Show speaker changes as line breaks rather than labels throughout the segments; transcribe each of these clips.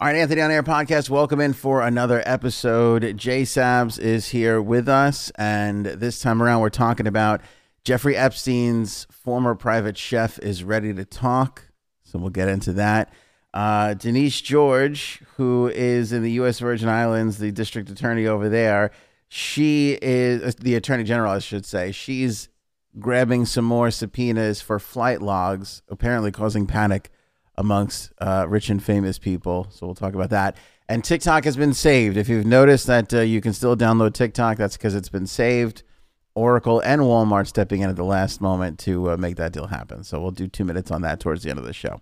All right, Anthony on Air podcast. Welcome in for another episode. Jay Sabs is here with us, and this time around, we're talking about Jeffrey Epstein's former private chef is ready to talk. So we'll get into that. Uh, Denise George, who is in the U.S. Virgin Islands, the district attorney over there, she is uh, the attorney general, I should say. She's grabbing some more subpoenas for flight logs, apparently causing panic amongst uh, rich and famous people. So we'll talk about that. And TikTok has been saved. If you've noticed that uh, you can still download TikTok, that's because it's been saved. Oracle and Walmart stepping in at the last moment to uh, make that deal happen. So we'll do two minutes on that towards the end of the show.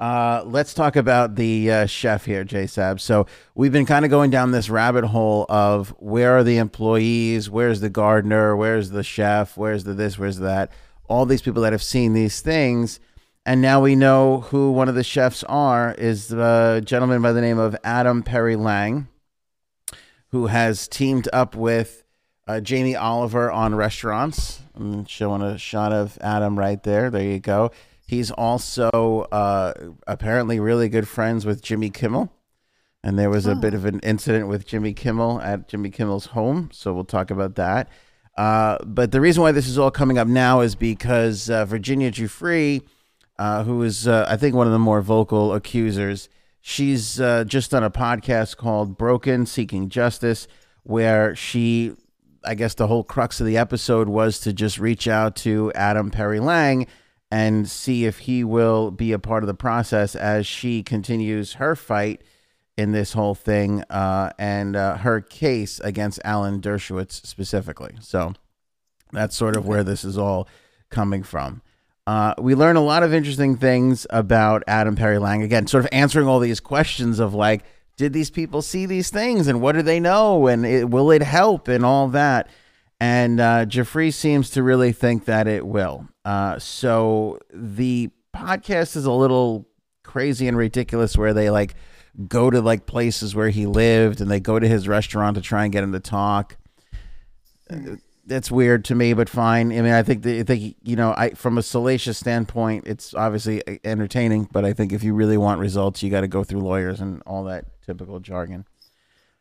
Uh, let's talk about the uh, chef here, Jay Sab. So we've been kind of going down this rabbit hole of where are the employees, where's the gardener, where's the chef, where's the this, where's that. All these people that have seen these things, and now we know who one of the chefs are is the gentleman by the name of Adam Perry Lang, who has teamed up with uh, Jamie Oliver on restaurants. I'm showing a shot of Adam right there. There you go. He's also uh, apparently really good friends with Jimmy Kimmel. And there was a bit of an incident with Jimmy Kimmel at Jimmy Kimmel's home. So we'll talk about that. Uh, but the reason why this is all coming up now is because uh, Virginia Giuffre, uh, who is, uh, I think, one of the more vocal accusers, she's uh, just done a podcast called Broken Seeking Justice, where she, I guess the whole crux of the episode was to just reach out to Adam Perry Lang and see if he will be a part of the process as she continues her fight in this whole thing uh, and uh, her case against Alan Dershowitz specifically. So that's sort of where this is all coming from. Uh, we learn a lot of interesting things about Adam Perry Lang. Again, sort of answering all these questions of like, did these people see these things and what do they know and it, will it help and all that. And uh, Giuffre seems to really think that it will. Uh, so the podcast is a little crazy and ridiculous where they like go to like places where he lived and they go to his restaurant to try and get him to talk. That's weird to me, but fine. I mean, I think the, I think you know, I from a salacious standpoint, it's obviously entertaining, but I think if you really want results, you got to go through lawyers and all that typical jargon.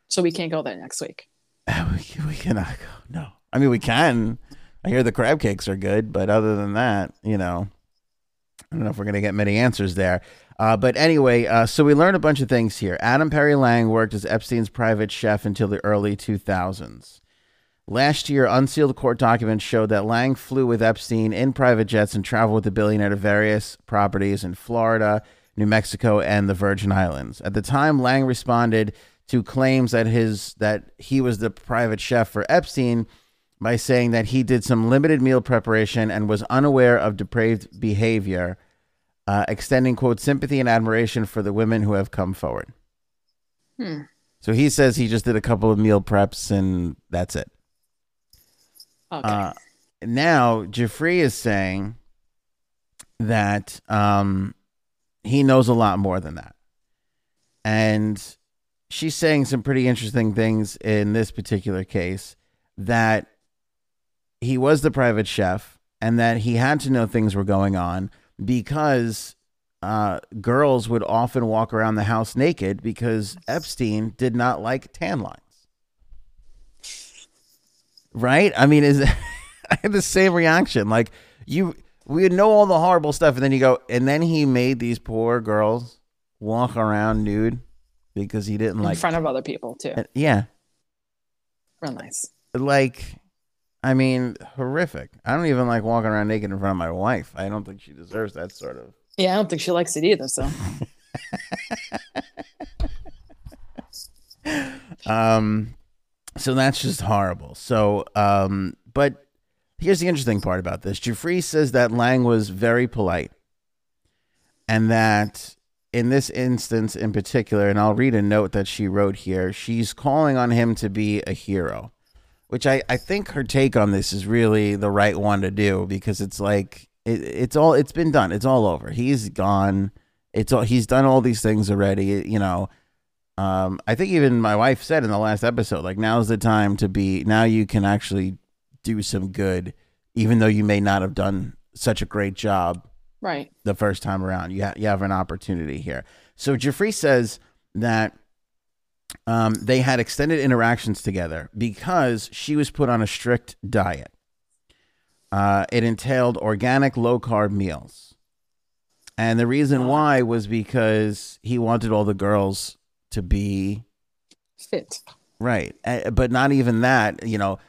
So we can't go there next week.
we, we cannot go. No, I mean we can. I hear the crab cakes are good, but other than that, you know, I don't know if we're going to get many answers there. Uh, but anyway, uh, so we learned a bunch of things here. Adam Perry Lang worked as Epstein's private chef until the early 2000s. Last year, unsealed court documents showed that Lang flew with Epstein in private jets and traveled with the billionaire to various properties in Florida, New Mexico, and the Virgin Islands. At the time, Lang responded to claims that his that he was the private chef for Epstein by saying that he did some limited meal preparation and was unaware of depraved behavior, uh, extending quote sympathy and admiration for the women who have come forward.
Hmm.
So he says he just did a couple of meal preps and that's it.
Okay.
Uh, now Giuffre is saying that um, he knows a lot more than that, and she's saying some pretty interesting things in this particular case that he was the private chef and that he had to know things were going on because uh, girls would often walk around the house naked because Epstein did not like tan lines. Right? I mean, is I had the same reaction. Like you, we know all the horrible stuff, and then you go, and then he made these poor girls walk around nude because he didn't
In
like.
In front of other people too.
Uh, yeah,
Real nice.
like I mean, horrific. I don't even like walking around naked in front of my wife. I don't think she deserves that sort of.
Yeah, I don't think she likes it either. So
Um, so that's just horrible. So, um, but here's the interesting part about this: Giuffre says that Lang was very polite, and that in this instance in particular, and I'll read a note that she wrote here. She's calling on him to be a hero, which I I think her take on this is really the right one to do because it's like it, it's all it's been done. It's all over. He's gone. It's all he's done all these things already. You know. Um, I think even my wife said in the last episode, like now's the time to be. Now you can actually do some good, even though you may not have done such a great job
right.
the first time around. You have you have an opportunity here. So Giuffre says that um, they had extended interactions together because she was put on a strict diet. Uh, it entailed organic, low carb meals. And the reason why was because he wanted all the girls to be
Fit.
right. Uh, But not even that, you know,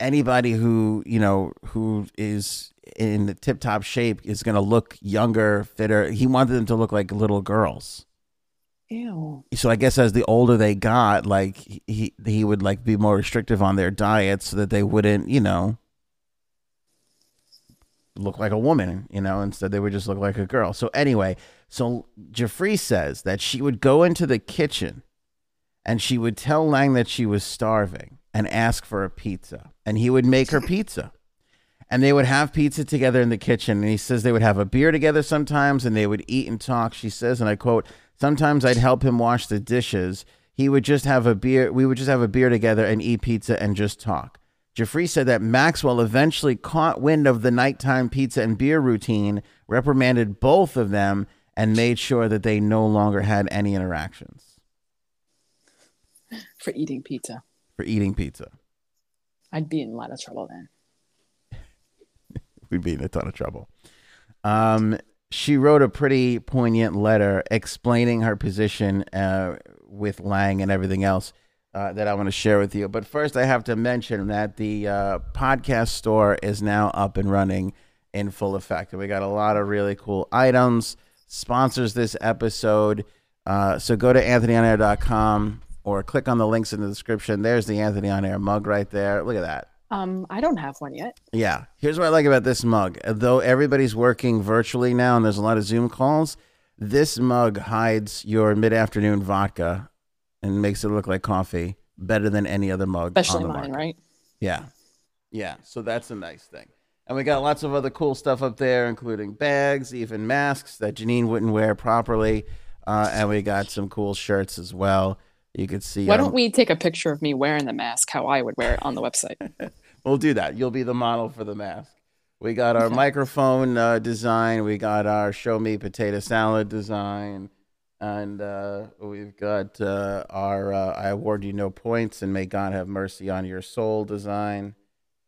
anybody who, you know, who is in the tip top shape is going to look younger, fitter. He wanted them to look like little girls.
Ew.
so I guess as the older they got, like he he would like be more restrictive on their diet so that they wouldn't, you know, look like a woman, you know, instead they would just look like a girl. So anyway, so Giuffre says that she would go into the kitchen and she would tell Lang that she was starving and ask for a pizza, and he would make her pizza. And they would have pizza together in the kitchen. And he says they would have a beer together sometimes and they would eat and talk. She says, and I quote, Sometimes I'd help him wash the dishes. He would just have a beer. We would just have a beer together and eat pizza and just talk. Giuffre said that Maxwell eventually caught wind of the nighttime pizza and beer routine, reprimanded both of them, and made sure that they no longer had any interactions
For eating pizza.
for eating pizza.
I'd be in a lot of trouble then.
we'd be in a ton of trouble. Um, she wrote a pretty poignant letter explaining her position uh, with Lang and everything else uh, that I want to share with you. But first, I have to mention that the uh, podcast store is now up and running in full effect. And we got a lot of really cool items, sponsors this episode. Uh, so go to anthonyonair.com or click on the links in the description. There's the Anthony on Air mug right there. Look at that.
Um, I don't have one yet.
Yeah. Here's what I like about this mug. Though everybody's working virtually now and there's a lot of Zoom calls, this mug hides your mid afternoon vodka and makes it look like coffee better than any other mug.
Especially
on the
mine,
market.
right?
Yeah. Yeah. So that's a nice thing. And we got lots of other cool stuff up there, including bags, even masks that Janine wouldn't wear properly. Uh, and we got some cool shirts as well. You could see.
Why
um,
don't we take a picture of me wearing the mask how I would wear it on the website?
We'll do that. You'll be the model for the mask. We got our
Okay.
microphone uh, design. We got our show me potato salad design. And uh, we've got uh, our uh, I award you no points and may God have mercy on your soul design.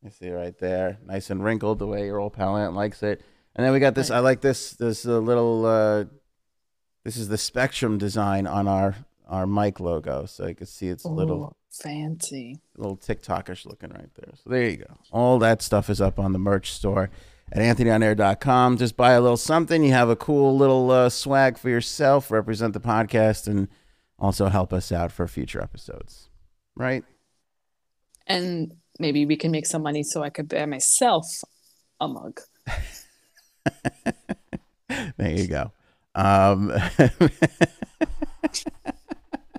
You see right there, nice and wrinkled the way your old pal Aunt likes it. And then we got this. I like this. This uh, little. Uh, this is the spectrum design on our our mic logo, so you can see it's a little
fancy.
little TikTokish looking right there. So there you go. All that stuff is up on the merch store at anthonyonair.com. Just buy a little something. You have a cool little uh, swag for yourself, represent the podcast, and also help us out for future episodes. Right?
And maybe we can make some money so I could buy myself a mug.
There you go. Um,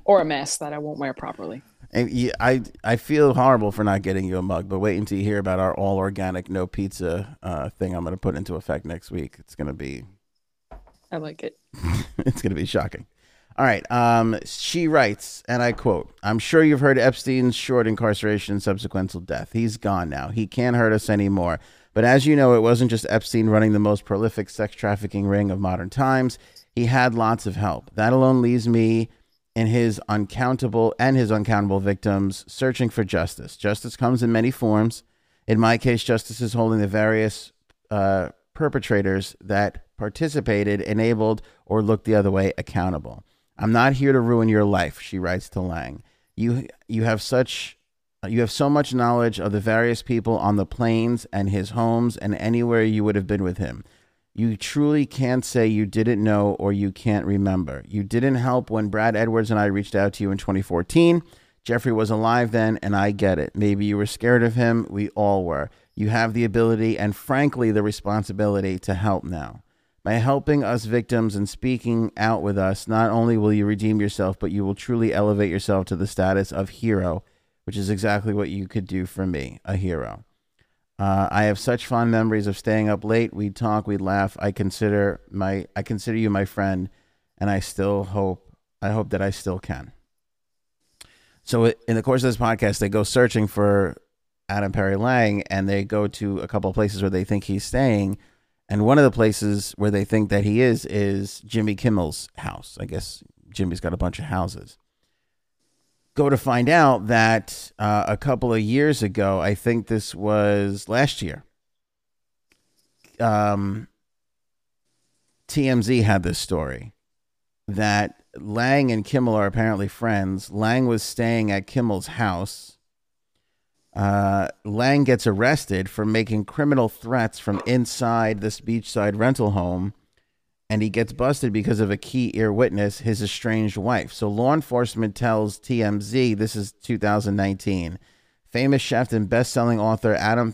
Or a mask that I won't wear properly.
And you- I I feel horrible for not getting you a mug, but wait until you hear about our all organic, no pizza uh, thing. I'm going to put into effect next week. It's going to be
I like it.
it's going to be shocking. All right. Um, she writes, and I quote I'm sure you've heard Epstein's short incarceration and subsequent death. He's gone now. He can't hurt us anymore. But as you know, it wasn't just Epstein running the most prolific sex trafficking ring of modern times. He had lots of help. That alone leaves me in his uncountable and his uncountable victims searching for justice. Justice comes in many forms. In my case, justice is holding the various uh, perpetrators that participated, enabled, or looked the other way accountable. I'm not here to ruin your life, she writes to Lang. You you have such you have so much knowledge of the various people on the planes and his homes and anywhere you would have been with him. You truly can't say you didn't know or you can't remember. You didn't help when Brad Edwards and I reached out to you in 2014. Jeffrey was alive then, and I get it. Maybe you were scared of him. We all were. You have the ability and, frankly, the responsibility to help now. By helping us victims and speaking out with us, not only will you redeem yourself, but you will truly elevate yourself to the status of hero, which is exactly what you could do for me a hero. Uh, I have such fond memories of staying up late. We'd talk, we'd laugh. I consider my I consider you my friend, and I still hope I hope that I still can. So in the course of this podcast, they go searching for Adam Perry Lang, and they go to a couple of places where they think he's staying, and one of the places where they think that he is is Jimmy Kimmel's house. I guess Jimmy's got a bunch of houses. Go to find out that uh, a couple of years ago, I think this was last year. Um, TMZ had this story that Lang and Kimmel are apparently friends. Lang was staying at Kimmel's house. Uh, Lang gets arrested for making criminal threats from inside this beachside rental home, and he gets busted because of a key ear witness, his estranged wife. So law enforcement tells TMZ this is 2019. Famous chef and best-selling author Adam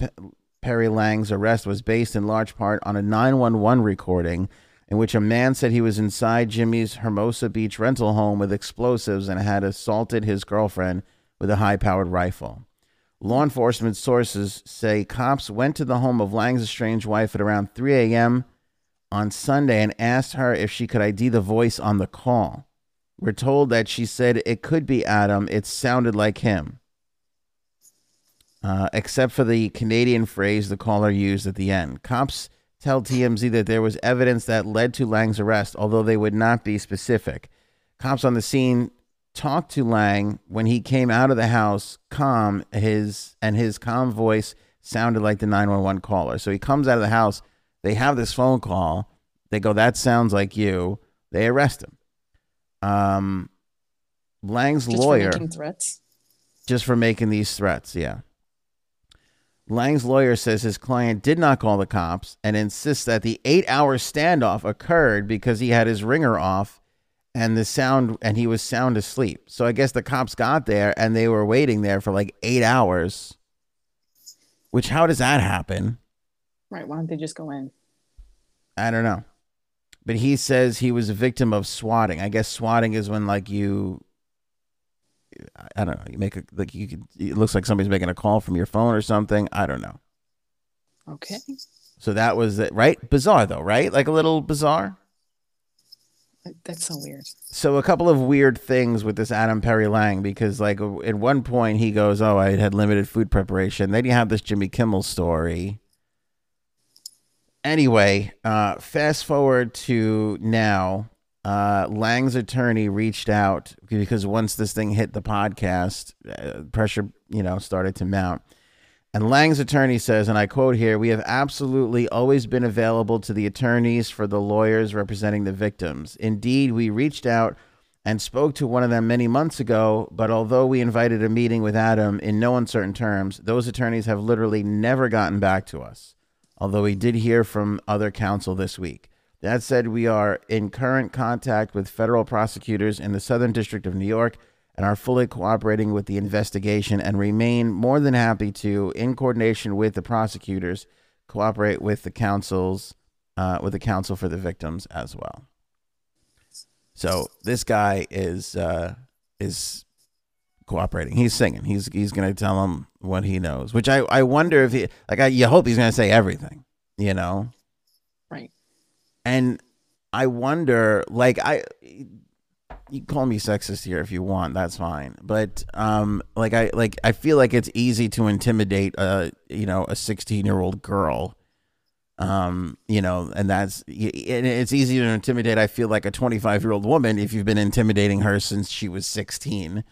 Perry Lang's arrest was based in large part on a 911 recording in which a man said he was inside Jimmy's Hermosa Beach rental home with explosives and had assaulted his girlfriend with a high powered rifle. Law enforcement sources say cops went to the home of Lang's estranged wife at around 3 a.m. on Sunday and asked her if she could ID the voice on the call. We're told that she said it could be Adam, it sounded like him. Uh, except for the Canadian phrase the caller used at the end. Cops tell TMZ that there was evidence that led to Lang's arrest, although they would not be specific. Cops on the scene talked to Lang when he came out of the house calm his and his calm voice sounded like the 911 caller. So he comes out of the house, they have this phone call, they go that sounds like you. They arrest him. Um Lang's
Just
lawyer
for making threats.
just for making these threats, yeah. Lang's lawyer says his client did not call the cops and insists that the eight hour standoff occurred because he had his ringer off and the sound and he was sound asleep. So I guess the cops got there and they were waiting there for like eight hours. Which how does that happen?
Right. Why don't they just go in?
I don't know. But he says he was a victim of swatting. I guess swatting is when like you I don't know, you make a like you could it looks like somebody's making a call from your phone or something. I don't know.
Okay.
So that was it, right? Bizarre though, right? Like a little bizarre.
That's so weird.
So a couple of weird things with this Adam Perry Lang because like at one point he goes, "Oh, I had limited food preparation." Then you have this Jimmy Kimmel story. Anyway, uh, fast forward to now. Uh, Lang's attorney reached out because once this thing hit the podcast, uh, pressure you know started to mount. And Lang's attorney says, and I quote here, we have absolutely always been available to the attorneys for the lawyers representing the victims. Indeed, we reached out and spoke to one of them many months ago, but although we invited a meeting with Adam in no uncertain terms, those attorneys have literally never gotten back to us, although we did hear from other counsel this week. That said, we are in current contact with federal prosecutors in the Southern District of New York and are fully cooperating with the investigation and remain more than happy to, in coordination with the prosecutors, cooperate with the councils, uh, with the counsel for the victims as well. So this guy is uh, is cooperating. He's singing. He's he's going to tell them what he knows. Which I I wonder if he like I you hope he's going to say everything. You know,
Right.
and I wonder like I you call me sexist here if you want that's fine but um like i like i feel like it's easy to intimidate a you know a 16 year old girl um you know and that's it's easy to intimidate i feel like a 25 year old woman if you've been intimidating her since she was 16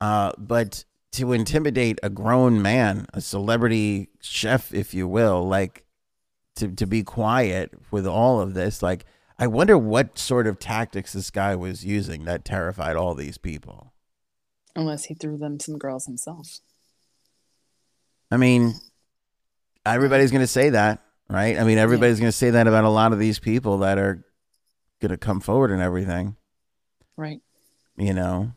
uh but to intimidate a grown man a celebrity chef if you will like to to be quiet with all of this like I wonder what sort of tactics this guy was using that terrified all these people.
Unless he threw them some girls himself.
I mean, everybody's going to say that, right? I mean, everybody's going to say that about a lot of these people that are going to come forward and everything,
Right.
you know.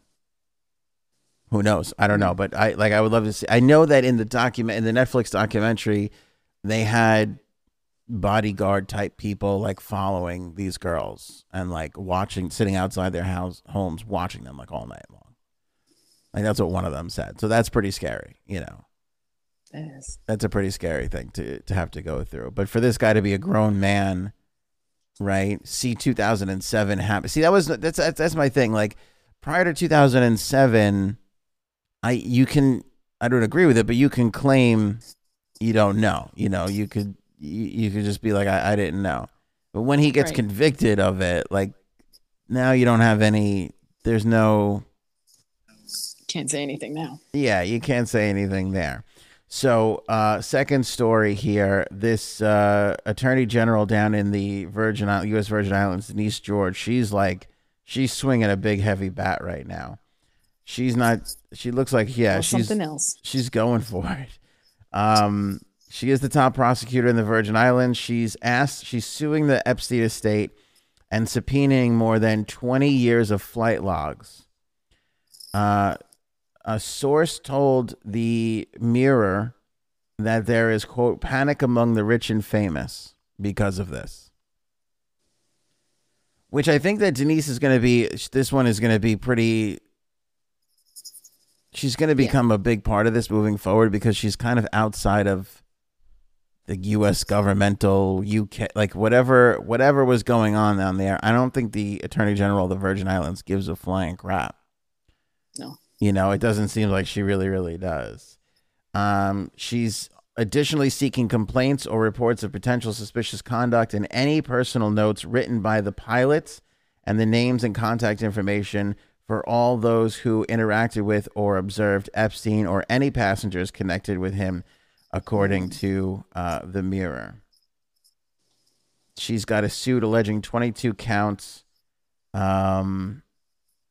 Who knows? I don't know, but I like I would love to see I know that in the document in the Netflix documentary they had bodyguard type people like following these girls and like watching sitting outside their house homes watching them like all night long. Like that's what one of them said. So that's pretty scary, you know.
It is.
That's a pretty scary thing to to have to go through. But for this guy to be a grown man, right? See 2007 happen. See that was that's that's, that's my thing. Like prior to 2007, I you can I don't agree with it, but you can claim you don't know. You know, you could you, you could just be like I, I didn't know. But when he gets
Right.
convicted of it, like now you don't have any there's no
Can't say anything now.
Yeah, you can't say anything there. So, uh, second story here: this uh, attorney general down in the Virgin U.S. Virgin Islands, Denise George, she's like she's swinging a big heavy bat right now. She's not. She looks like yeah,
Or
she's
something else.
she's going for it. Um, she is the top prosecutor in the Virgin Islands. She's asked. She's suing the Epstein estate and subpoenaing more than 20 years of flight logs. Uh, a source told the Mirror that there is quote panic among the rich and famous because of this. Which I think that Denise is going to be. This one is going to be pretty. She's going to
Yeah.
become a big part of this moving forward because she's kind of outside of the U.S. governmental UK, like whatever whatever was going on down there. I don't think the Attorney General of the Virgin Islands gives a flying crap.
No.
You know, it doesn't seem like she really, really does. Um, she's additionally seeking complaints or reports of potential suspicious conduct and any personal notes written by the pilots and the names and contact information for all those who interacted with or observed Epstein or any passengers connected with him, according to uh, the Mirror. She's got a suit alleging 22 counts. Um,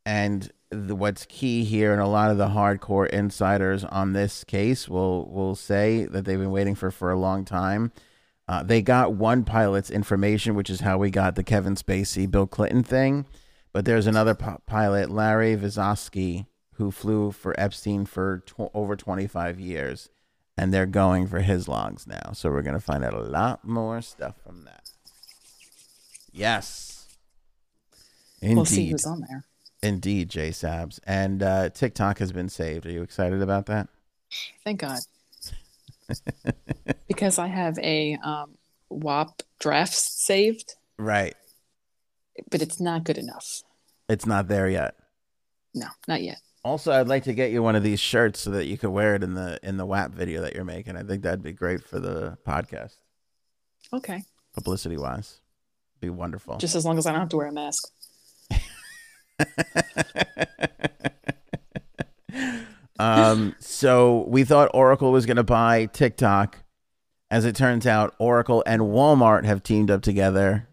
and the, what's key here, and a lot of the hardcore insiders on this case will will say that they've been waiting for for a long time. Uh, they got one pilot's information, which is how we got the Kevin Spacey, Bill Clinton thing. But there's another pi- pilot, Larry Visoski, who flew for Epstein for tw- over 25 years, and they're going for his logs now. So we're gonna find out a lot more stuff from that. Yes, indeed.
We'll see who's on there.
Indeed, J Sabs. And uh, TikTok has been saved. Are you excited about that?
Thank God. because I have a um, WAP draft saved,
Right.
but it's not good enough.
It's not there yet.
No, not yet.
Also, I'd like to get you one of these shirts so that you could wear it in the in the WAP video that you're making. I think that'd be great for the podcast,
Okay.
publicity wise. Be wonderful.
Just as long as I don't have to wear a mask.
um, so we thought Oracle was going to buy TikTok. As it turns out, Oracle and Walmart have teamed up together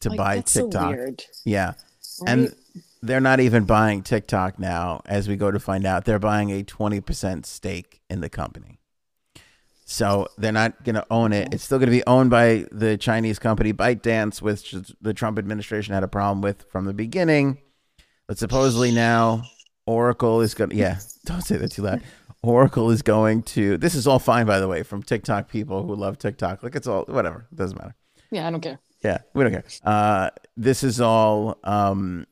to
Like,
buy
that's so
TikTok.
weird.
Yeah.
Right?
And they're not even buying TikTok now, as we go to find out. They're buying a 20% stake in the company. So they're not going to own it. It's still going to be owned by the Chinese company ByteDance, which the Trump administration had a problem with from the beginning. But supposedly now Oracle is going to, yeah, don't say that too loud. Oracle is going to, this is all fine, by the way, from TikTok people who love TikTok. Like it's all, whatever, it doesn't matter.
yeah, I don't care.
Yeah, we don't care. Uh, this is all. Um,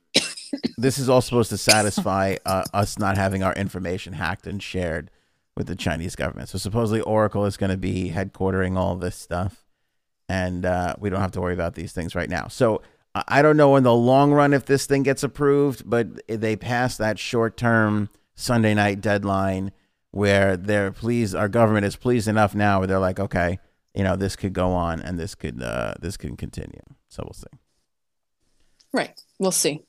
this is all supposed to satisfy uh, us not having our information hacked and shared with the Chinese government. So supposedly Oracle is going to be headquartering all this stuff, and uh, we don't have to worry about these things right now. So I don't know in the long run if this thing gets approved, but they passed that short term Sunday night deadline where they're pleased. Our government is pleased enough now where they're like, okay, you know, this could go on and this could uh, this could continue. So we'll see.
Right. We'll see.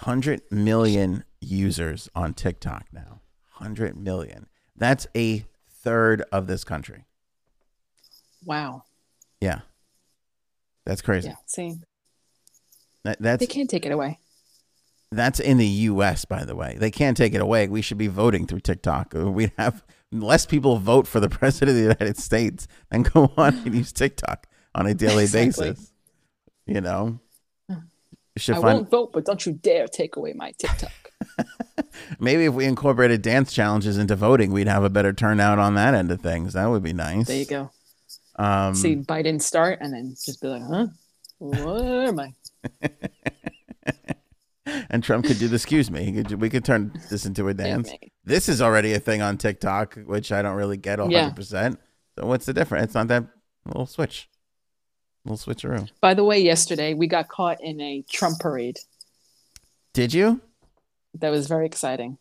100 million users on TikTok now. 100 million. That's a third of this country.
Wow.
Yeah. That's crazy.
Yeah. See,
That, that's
they can't take it away.
that's in the US by the way. They can't take it away. We should be voting through TikTok. We'd have less people vote for the president of the United States than go on and use TikTok on a daily
Exactly.
basis. You know? You
I
find
won't vote, but don't you dare take away my TikTok.
maybe if we incorporated dance challenges into voting, we'd have a better turnout on that end of things. That would be nice.
There you go.
Um,
See Biden start and then just be like, huh? Where am I?
and Trump could do the excuse me. Could, we could turn this into a dance. this is already a thing on TikTok, which I don't really get 100%.
Yeah.
So what's the difference? It's not that little switch. Little switcheroo.
By the way, yesterday we got caught in a Trump parade.
Did you?
That was very exciting.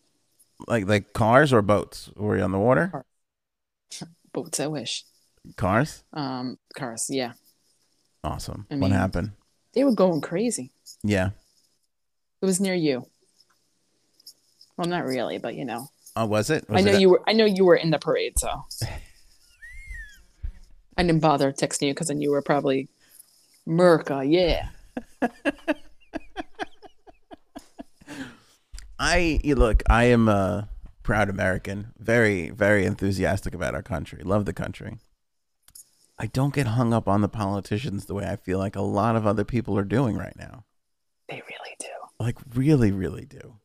Like like cars or boats? Were you on the water?
Boats, I wish.
Cars?
Um, cars, yeah.
Awesome.
I
what happened?
They were going crazy.
Yeah.
It was near you. Well, not really, but you know.
Oh, was it? Was
I know
it-
you were. I know you were in the parade, so I didn't bother texting you because then you were probably Merca. Yeah.
I you look. I am a proud American. Very, very enthusiastic about our country. Love the country. I don't get hung up on the politicians the way I feel like a lot of other people are doing right now.
They really do.
Like really, really do.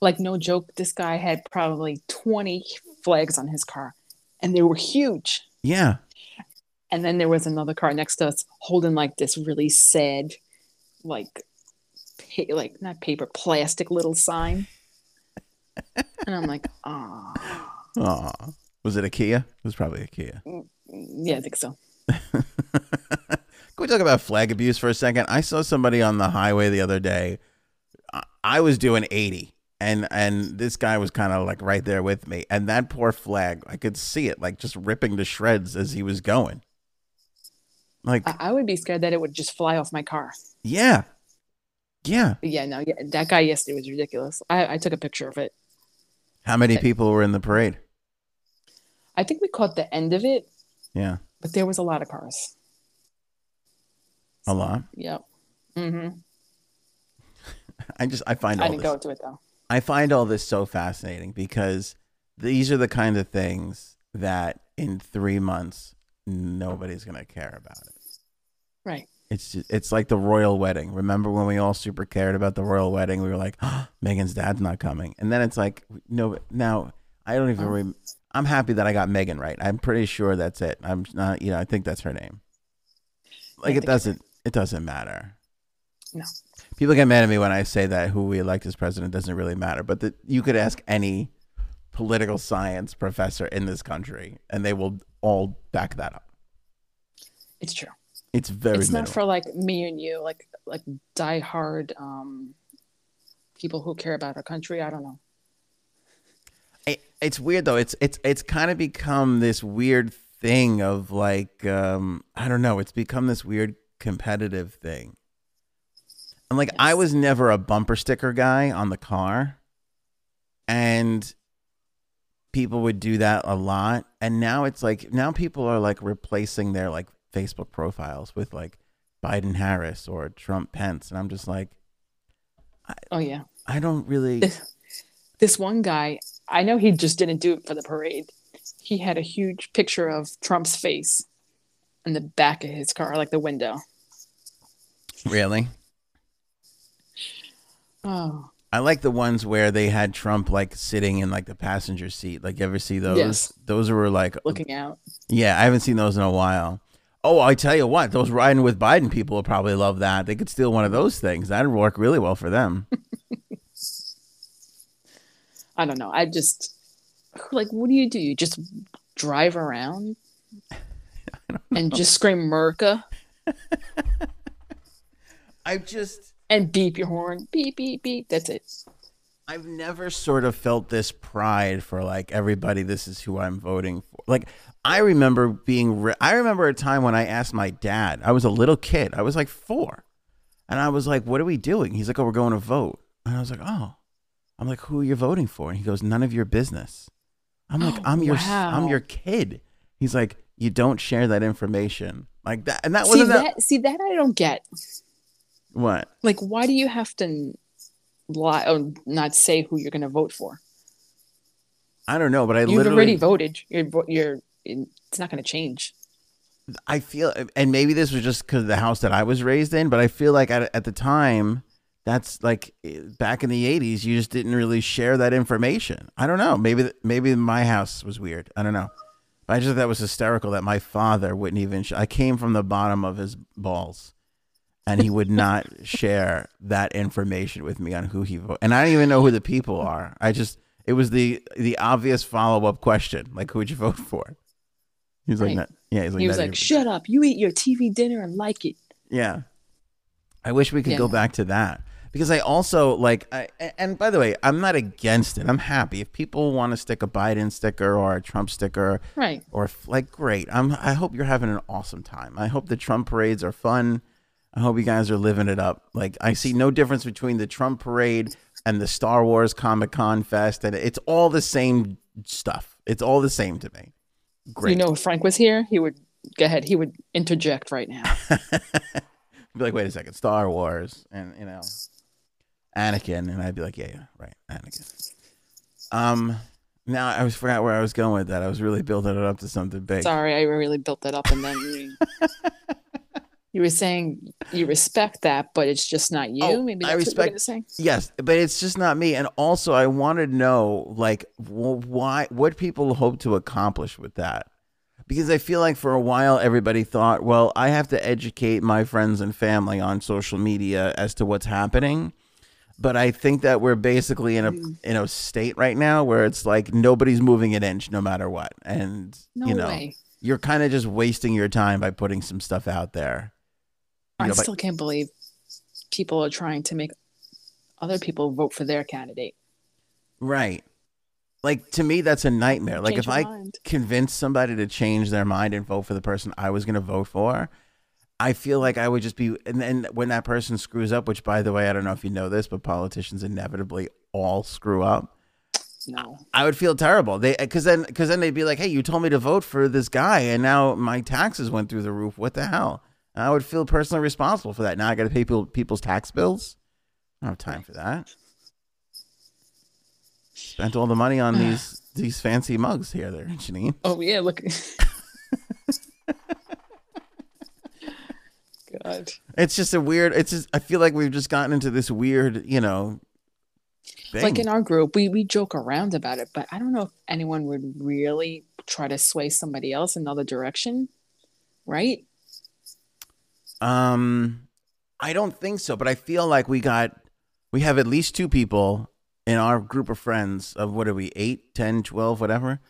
Like no joke, this guy had probably twenty flags on his car, and they were huge.
Yeah.
And then there was another car next to us holding like this really sad, like, pa- like not paper, plastic little sign. and I'm like, ah,
Aw. Was it a Kia? It was probably a Kia.
yeah, I think so.
Can we talk about flag abuse for a second? I saw somebody on the highway the other day. I- I was doing 80 and and this guy was kind of like right there with me and that poor flag, I could see it like just ripping to shreds as he was going. Like
I, would be scared that it would just fly off my car.
yeah. Yeah.
Yeah, no, yeah, that guy yesterday was ridiculous. I, I took a picture of it.
How many people were in the parade?
I think we caught the end of it,
Yeah.
but there was a lot of cars.
A lot.
Yep. hmm
I just I find
I
all
didn't
this
go to it though.
I find all this so fascinating because these are the kind of things that in 3 months nobody's going to care about it.
Right.
It's just, it's like the royal wedding. Remember when we all super cared about the royal wedding? We were like, oh, Meghan's dad's not coming, and then it's like, no. Now I don't even.
Oh.
Rem- I'm happy that I got Meghan right. I'm pretty sure that's it. I'm not. You know, I think that's her name. Like it doesn't. It doesn't matter.
No.
People get mad at me when I say that who we elect as president doesn't really matter. But the, you could ask any political science professor in this country, and they will all back that up.
It's true.
It's very.
it's not for like me and you, like like diehard um, people who care about our country. I don't know.
it, it's weird though. It's it's it's kind of become this weird thing of like um I don't know. It's become this weird competitive thing. And like I was never a bumper sticker guy on the car, and people would do that a lot. And now it's like now people are like replacing their like Facebook profiles with like Biden Harris or Trump Pence, and I'm just like
Oh yeah.
I don't really.
This, this one guy, I know he just didn't do it for the parade. He had a huge picture of Trump's face in the back of his car, like the window.
Really?
Oh,
I like the ones where they had Trump like sitting in like the passenger seat. Like, you ever see those?
Yes.
Those were like,
looking out.
yeah, I haven't seen those in a while. Oh, I tell you what, those riding with Biden people will probably love that. They could steal one of those things. That'd work really well for them.
I don't know. I just like, what do you do? You just drive around and just scream Merca
I just,
and beep your horn. Beep, beep, beep. That's it.
I've never sort of felt this pride for like everybody. This is who I'm voting for. Like, I remember being, re- I remember a time when I asked my dad, I was a little kid, I was like four. And I was like, what are we doing? He's like, oh, we're going to vote. And I was like, oh. I'm like, who are you voting for? And he goes, none of your business. I'm like,
Oh,
I'm your, I'm your kid. He's like, you don't share that information like that. And that
See
wasn't
that,
that.
See that I don't get.
What?
Like, why do you have to lie or not say who you're going to vote for?
I don't know, but I
You've
literally
already voted. You're, you're. It's not going to change.
I feel, and maybe this was just because of the house that I was raised in, but I feel like at, at the time, that's like back in the '80s, you just didn't really share that information. I don't know. Maybe maybe my house was weird. I don't know. But I just thought that was hysterical that my father wouldn't even. Sh- I came from the bottom of his balls, and he would not share that information with me on who he voted. And I don't even know who the people are. I just it was the the obvious follow up question, like who'd you vote for? He's like,
Right.
"Not- yeah, he's like,
he was like, "Shut up! You eat your TV dinner and like it."
Yeah. I wish we could
Yeah.
go back to that because I also like I and by the way, I'm not against it. I'm happy if people want to stick a Biden sticker or a Trump sticker
Right.
or like great. I'm I hope you're having an awesome time. I hope the Trump parades are fun. I hope you guys are living it up. Like I see no difference between the Trump parade and the Star Wars Comic Con fest, and it's all the same stuff. It's all the same to me. Great.
You know, if Frank was here, he would go ahead. He would interject right now.
be like, wait a second, Star Wars, and you know, Anakin, and I'd be like, yeah, yeah, right, Anakin. Um, now I was forgot where I was going with that. I was really building it up to something big.
Sorry, I really built that up, and then you, were saying you respect that, but it's just not you.
Oh,
Maybe
I
that's what
respect-. Yes, but it's just not me. And also, I want to know, like, why, what people hope to accomplish with that. Because I feel like for a while, everybody thought, well, I have to educate my friends and family on social media as to what's happening. But I think that we're basically in a mm. in a state right now where it's like nobody's moving an inch, no matter what, and
No
you know
way.
you're kind of just wasting your time by putting some stuff out there.
I
know, but-
still can't believe people are trying to make other people vote for their candidate.
Right. Like to me, that's a nightmare. Like if I
mind.
convince somebody to change their mind and vote for the person I was going to vote for, I feel like I would just be. And then when that person screws up, which by the way, I don't know if you know this, but politicians inevitably all screw up.
No.
I would feel terrible. They because then because then they'd be like, "Hey, you told me to vote for this guy, and now my taxes went through the roof. What the hell?" I would feel personally responsible for that. Now I got to pay people people's tax bills. I don't have time for that. Spent all the money on these these fancy mugs here, there, Janine.
Oh yeah, look. God.
It's just a weird. It's just I feel like we've just gotten into this weird, you know, thing.
Like in our group, we we joke around about it, but I don't know if anyone would really try to sway somebody else another direction, right?
Um, I don't think so, but I feel like we got we have at least two people in our group of friends of what are we 8, 10, 12, whatever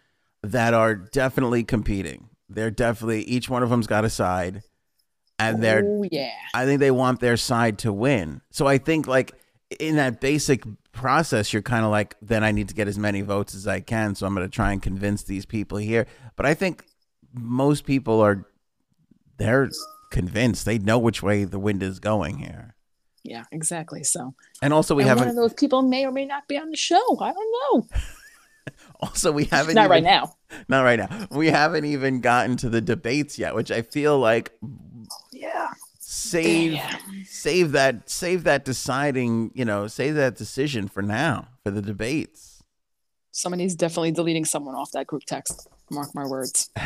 that are definitely competing. They're definitely each one of them's got a side and they're
oh yeah.
I think they want their side to win. So I think like in that basic process you're kind of like then I need to get as many votes as I can so I'm going to try and convince these people here. But I think most people are they're convinced. They know which way the wind is going here.
Yeah, exactly. So
And also we
and one of
haven't
those people may or may not be on the show. I don't know.
also we haven't
Not
even,
right now.
Not right now. We haven't even gotten to the debates yet, which I feel like
Yeah.
save save that save that deciding, you know, save that decision for now for the debates.
Somebody's definitely deleting someone off that group text. Mark my words.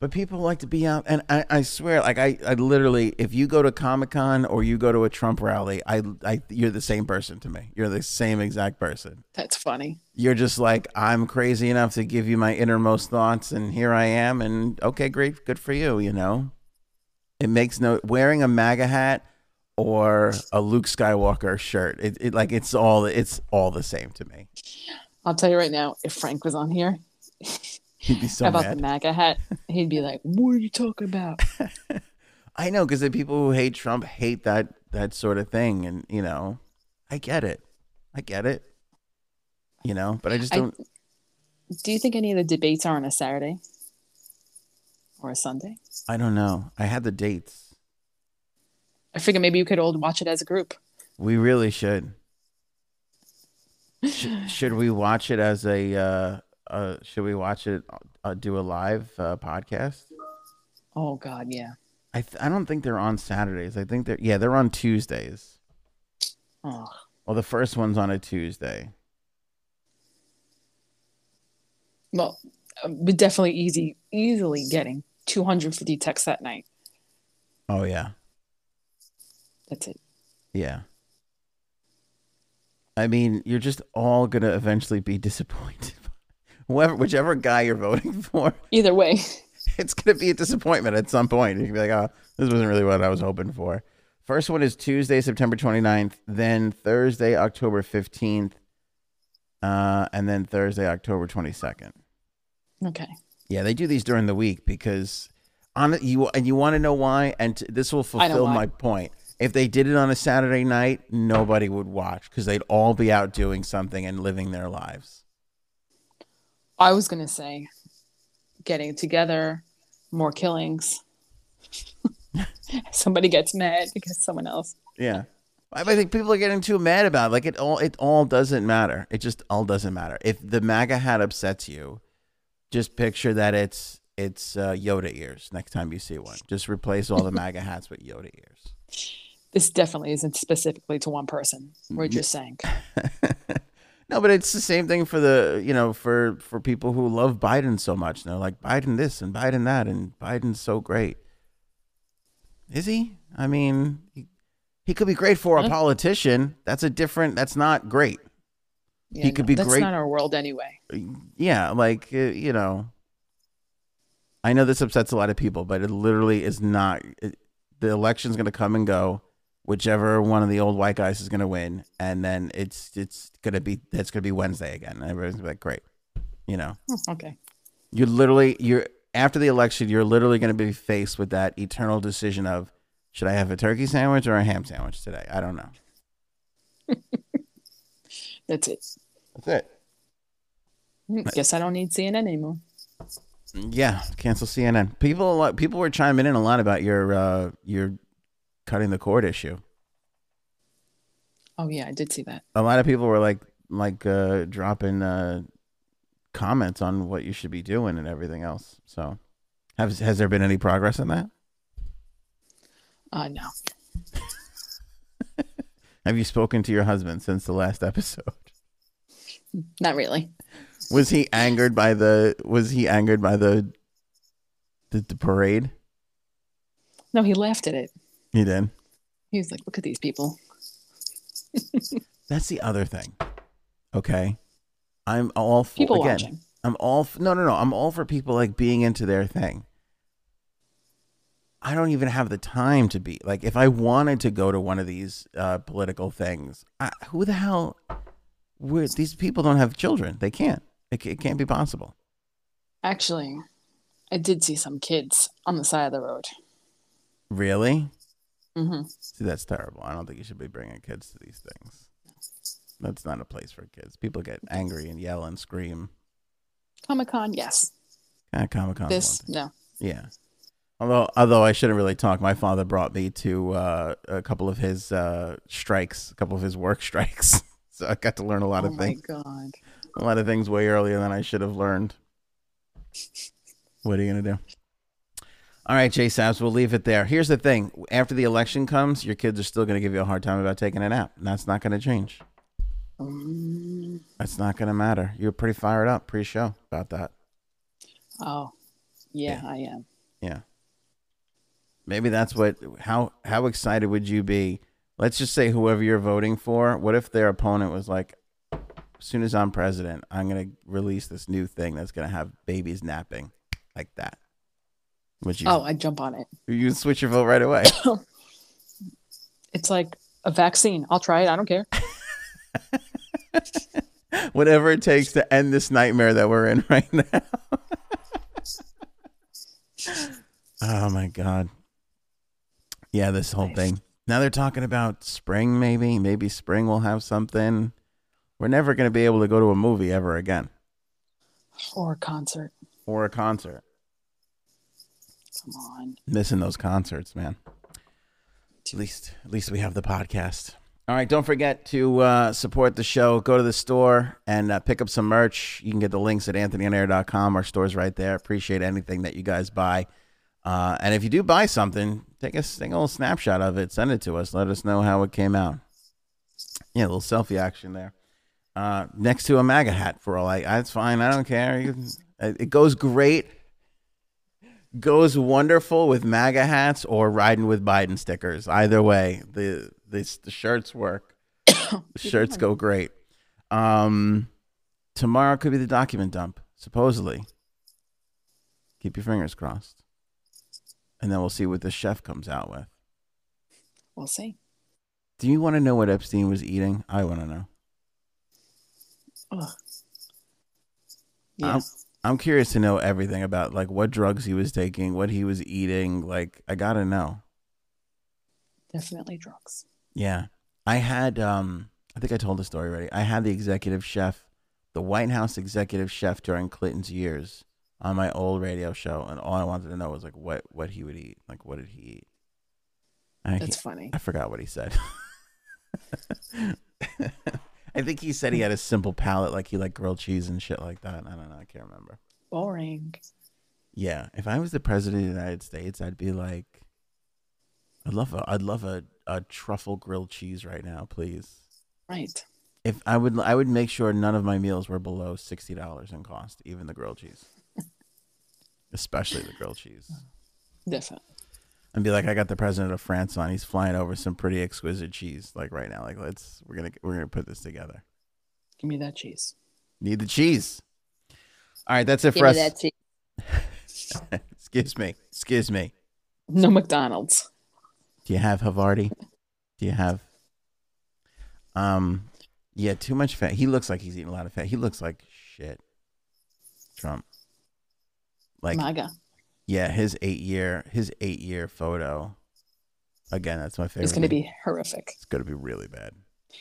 But people like to be out, and I, I swear, like I, I literally, if you go to Comic Con or you go to a Trump rally, I, I, you're the same person to me. You're the same exact person.
That's funny.
You're just like I'm crazy enough to give you my innermost thoughts, and here I am, and okay, great, good for you. You know, it makes no wearing a MAGA hat or a Luke Skywalker shirt. It, it like it's all, it's all the same to me.
I'll tell you right now, if Frank was on here
You'd be so
about
mad.
the MAGA hat, he'd be like, What are you talking about?
I know because the people who hate Trump hate that that sort of thing, and you know, I get it, I get it, you know, but I just don't.
Do you think any of the debates are on a Saturday or a Sunday?
I, don't know. I had the dates.
I figure maybe you could all watch it as a group.
We really should. Sh- should we watch it as a? Uh, uh, should we watch it? Uh, do a live uh, podcast?
Oh God, yeah.
I th- I don't think they're on Saturdays. I think they're yeah they're on Tuesdays.
Oh,
Well, the first one's on a Tuesday.
well, uh, we're definitely easy, easily getting 250 texts that night.
Oh yeah,
That's it.
yeah. I mean, you're just all gonna eventually be disappointed. Whoever, whichever guy you're voting for,
Either way,
it's gonna be a disappointment at some point. You can be like, oh, this wasn't really what I was hoping for. First one is Tuesday, September 29th, then Thursday, October 15th, uh, and then Thursday, October 22nd.
okay.
Yeah, they do these during the week because on you and you want to know why, and t- this will fulfill my point. If they did it on a Saturday night, nobody would watch because they'd all be out doing something and living their lives.
I was gonna say, getting together, more killings. Somebody gets mad because someone else.
Yeah. I I think people are getting too mad about it. like it all it all doesn't matter. It just all doesn't matter. If the MAGA hat upsets you, just picture that it's it's uh, Yoda ears next time you see one. Just replace all the MAGA hats with Yoda ears.
This definitely isn't specifically to one person. We're just saying.
no, but it's the same thing for the you know for for people who love Biden so much. They're like Biden this and Biden that and Biden's so great. Is he? I mean, he, he could be great for a politician. That's a different. That's not great.
Yeah,
He could be
that's
great-
not our world anyway.
Yeah, like uh, you know. I know this upsets a lot of people, but it literally is not. It, the election's going to come and go. Whichever one of the old white guys is going to win, and then it's it's going to be it's going to be Wednesday again. And everybody's gonna be like, great, you know.
Oh, okay.
You're literally you're after the election, you're literally going to be faced with that eternal decision of should I have a turkey sandwich or a ham sandwich today? I don't know.
That's it.
That's it.
Mm, Guess I don't need CNN anymore.
Yeah, cancel CNN. People, a lot, people were chiming in a lot about your uh, your cutting the cord issue.
Oh yeah, I did see that.
A lot of people were like like uh, dropping uh, comments on what you should be doing and everything else. So, has has there been any progress in that?
Uh no.
Have you spoken to your husband since the last episode?
Not really.
Was he angered by the Was he angered by the the, the parade?
No, he laughed at it.
He did.
He was like, "Look at these people."
That's the other thing. Okay, I'm all for
People
again.
watching.
I'm all f- no, no, no. I'm all for people like being into their thing. I don't even have the time to be like if I wanted to go to one of these uh, political things. I, who the hell? Where, these people don't have children. They can't. It, it can't be possible.
Actually, I did see some kids on the side of the road.
Really?
Hmm
See, that's terrible. I don't think you should be bringing kids to these things. That's not a place for kids. People get angry and yell and scream.
Comic Con, yes.
Comic Con.
This, no.
Yeah. Although, although I shouldn't really talk. My father brought me to uh, a couple of his uh, strikes, a couple of his work strikes. so I got to learn a lot of things.
Oh
of
my
things,
god.
a lot of things way earlier than I should have learned. What are you gonna do? All right, Jay Sabs, we'll leave it there. Here's the thing: after the election comes, your kids are still gonna give you a hard time about taking a nap, and that's not gonna change.
Mm,
That's not gonna matter. You're pretty fired up pre-show about that.
oh, yeah, I am.
Yeah. Maybe that's what how how excited would you be? Let's just say whoever you're voting for, what if their opponent was like as soon as I'm president, I'm going to release this new thing that's going to have babies napping like that. Would you
Oh, I jump on it.
you switch your vote right away?
It's like a vaccine. I'll try it. I don't care.
Whatever it takes to end this nightmare that we're in right now. oh my god. Yeah, this whole
Nice.
thing. Now they're talking about spring maybe. Maybe spring will have something. We're never going to be able to go to a movie ever again
Or a concert.
or a concert.
Come on.
Missing those concerts, man. At least at least we have the podcast. All right, don't forget to uh, support the show. Go to the store and uh, pick up some merch. You can get the links at anthonyonair.com. Our store's right there. Appreciate anything that you guys buy. Uh, and if you do buy something, take a, single snapshot of it. Send it to us. Let us know how it came out. Yeah, a little selfie action there. Uh, next to a MAGA hat for all I, that's fine. I don't care. It goes great goes wonderful with MAGA hats or riding with Biden stickers. Either way, the the, the shirts work. The shirts go great. Um, tomorrow could be the document dump, supposedly. Keep your fingers crossed, and then we'll see what the chef comes out with.
We'll see.
Do you want to know what Epstein was eating? I want to know.
Ugh. Yeah.
I'm, curious to know everything about like what drugs he was taking, what he was eating. Like I gotta know.
Definitely drugs.
Yeah. I had um I think I told the story already. I had the executive chef, the White House executive chef during Clinton's years on my old radio show and all I wanted to know was like what what he would eat. Like what did he eat? I,
That's funny.
I forgot what he said. I think he said he had a simple palate, like he liked grilled cheese and shit like that. I don't know. I can't remember.
Boring.
Yeah, if I was the president of the United States, I'd be like, I'd love a, I'd love a, a truffle grilled cheese right now, please.
Right.
If I would, I would make sure none of my meals were below sixty dollars in cost, even the grilled cheese, especially the grilled cheese.
Definitely.
And be like, I got the president of France on. He's flying over some pretty exquisite cheese, like right now. Like, let's we're gonna we're gonna put this together.
Give me that cheese.
Need the cheese. All right, that's it
Give
for
me
us.
that cheese.
Excuse me. Excuse me.
No McDonald's.
Do you have Havarti? Do you have? Um, yeah, too much fat. He looks like he's eating a lot of fat. He looks like shit. Trump. Like,
MAGA.
Yeah, his eight year, his eight year photo. Again, that's my favorite.
It's going to be horrific.
It's gonna be really bad.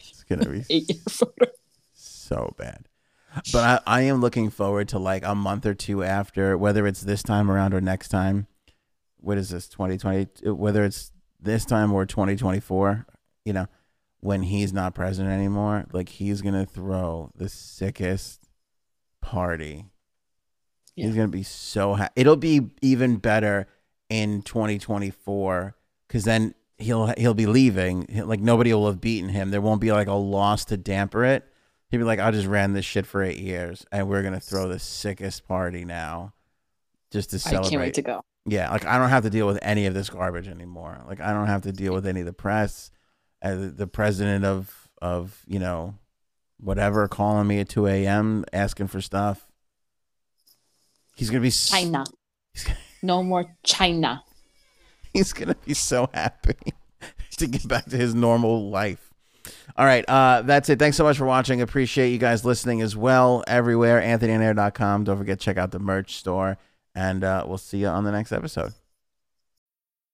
It's gonna be
Eight year photo.
so bad. But I, I am looking forward to like a month or two after, whether it's this time around or next time. What is this, 2020? Uh, whether it's this time or 2024, you know, when he's not president anymore, like he's going to throw the sickest party.
Yeah.
He's going to be so happy. It'll be even better in 2024 because then he'll he'll be leaving. He'll- Like nobody will have beaten him. There won't be like a loss to damper it. He'd be like, I just ran this shit for eight years, and we're gonna throw the sickest party now, just to
I
celebrate.
can't wait to go.
yeah, like I don't have to deal with any of this garbage anymore. Like I don't have to deal with any of the press, uh, the, the president of of you know, whatever, calling me at two a.m. asking for stuff. He's gonna be
China. No more China.
he's gonna be so happy to get back to his normal life. All right, uh, that's it. Thanks so much for watching. Appreciate you guys listening as well everywhere. AnthonyAndAir.com. Don't forget to check out the merch store, and uh, we'll see you on the next episode.